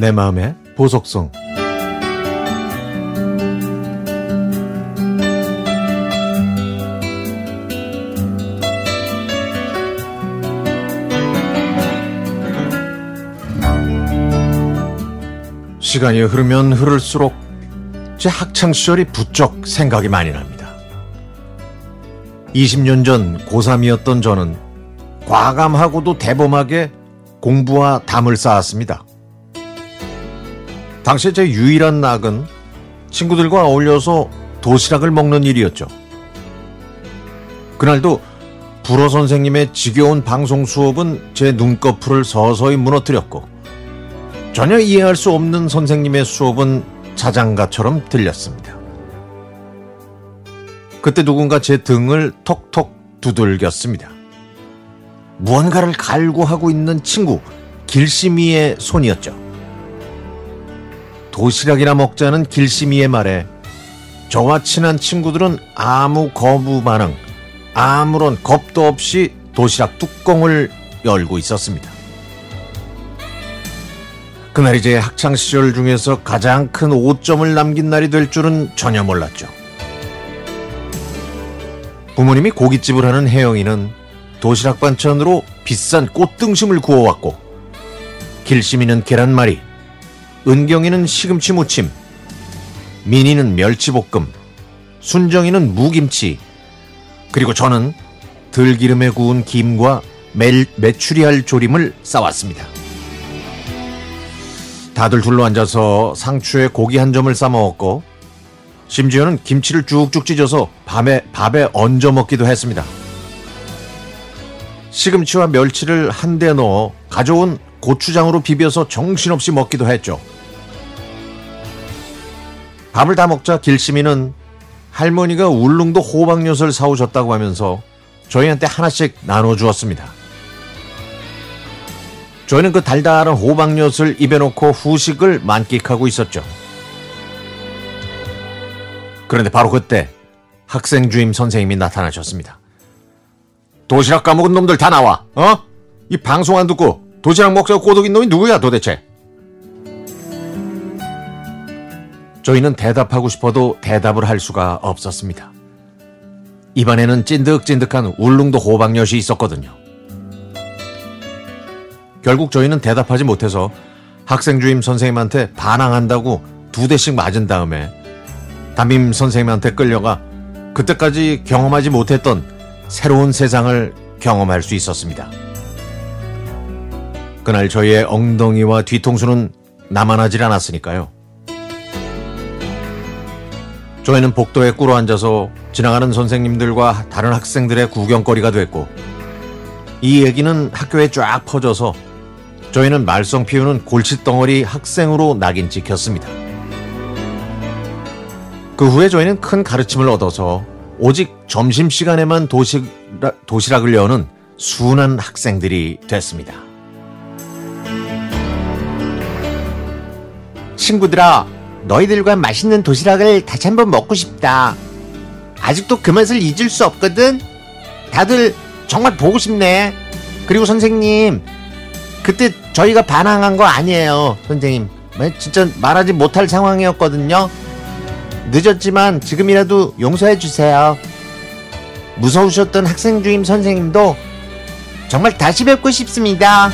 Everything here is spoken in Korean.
내 마음의 보석성 시간이 흐르면 흐를수록 제 학창 시절이 부쩍 생각이 많이 납니다. 20년 전 고3이었던 저는 과감하고도 대범하게 공부와 담을 쌓았습니다. 당시 제 유일한 낙은 친구들과 어울려서 도시락을 먹는 일이었죠. 그날도 불어 선생님의 지겨운 방송 수업은 제 눈꺼풀을 서서히 무너뜨렸고 전혀 이해할 수 없는 선생님의 수업은 자장가처럼 들렸습니다. 그때 누군가 제 등을 톡톡 두들겼습니다. 무언가를 갈구하고 있는 친구 길심이의 손이었죠. 도시락이나 먹자는 길심이의 말에 저와 친한 친구들은 아무 거부 반응, 아무런 겁도 없이 도시락 뚜껑을 열고 있었습니다. 그날 이 제 학창 시절 중에서 가장 큰 5점을 남긴 날이 될 줄은 전혀 몰랐죠. 부모님이 고깃집을 하는 혜영이는 도시락 반찬으로 비싼 꽃등심을 구워왔고 길심이는 계란말이, 은경이는 시금치 무침, 민이는 멸치볶음, 순정이는 무김치, 그리고 저는 들기름에 구운 김과 멜, 메추리알 조림을 싸왔습니다. 다들 둘러앉아서 상추에 고기 한 점을 싸 먹었고 심지어는 김치를 쭉쭉 찢어서 밤에 밥에 얹어 먹기도 했습니다. 시금치와 멸치를 한데 넣어 가져온 고추장으로 비벼서 정신없이 먹기도 했죠. 밥을 다 먹자 길심이는 할머니가 울릉도 호박엿을 사오셨다고 하면서 저희한테 하나씩 나눠주었습니다. 저희는 그 달달한 호박엿을 입에 넣고 후식을 만끽하고 있었죠. 그런데 바로 그때 학생 주임 선생님이 나타나셨습니다. 도시락 까먹은 놈들 다 나와. 어? 이 방송 안 듣고 도시락 먹자고 꼬독인 놈이 누구야 도대체? 저희는 대답하고 싶어도 대답을 할 수가 없었습니다. 입안에는 찐득찐득한 울릉도 호박엿이 있었거든요. 결국 저희는 대답하지 못해서 학생 주임 선생님한테 반항한다고 두 대씩 맞은 다음에 담임 선생님한테 끌려가 그때까지 경험하지 못했던 새로운 세상을 경험할 수 있었습니다. 그날 저희의 엉덩이와 뒤통수는 남아나질 않았으니까요. 저희는 복도에 꿇어 앉아서 지나가는 선생님들과 다른 학생들의 구경거리가 됐고 이 얘기는 학교에 쫙 퍼져서 저희는 말썽 피우는 골칫덩어리 학생으로 낙인 찍혔습니다. 그 후에 저희는 큰 가르침을 얻어서 오직 점심시간에만 도시락, 도시락을 여는 순한 학생들이 됐습니다. 친구들아, 너희들과 맛있는 도시락을 다시 한번 먹고 싶다. 아직도 그 맛을 잊을 수 없거든? 다들 정말 보고 싶네. 그리고 선생님, 그때 저희가 반항한 거 아니에요, 선생님. 뭐 진짜 말하지 못할 상황이었거든요. 늦었지만 지금이라도 용서해 주세요. 무서우셨던 학생 주임 선생님도 정말 다시 뵙고 싶습니다.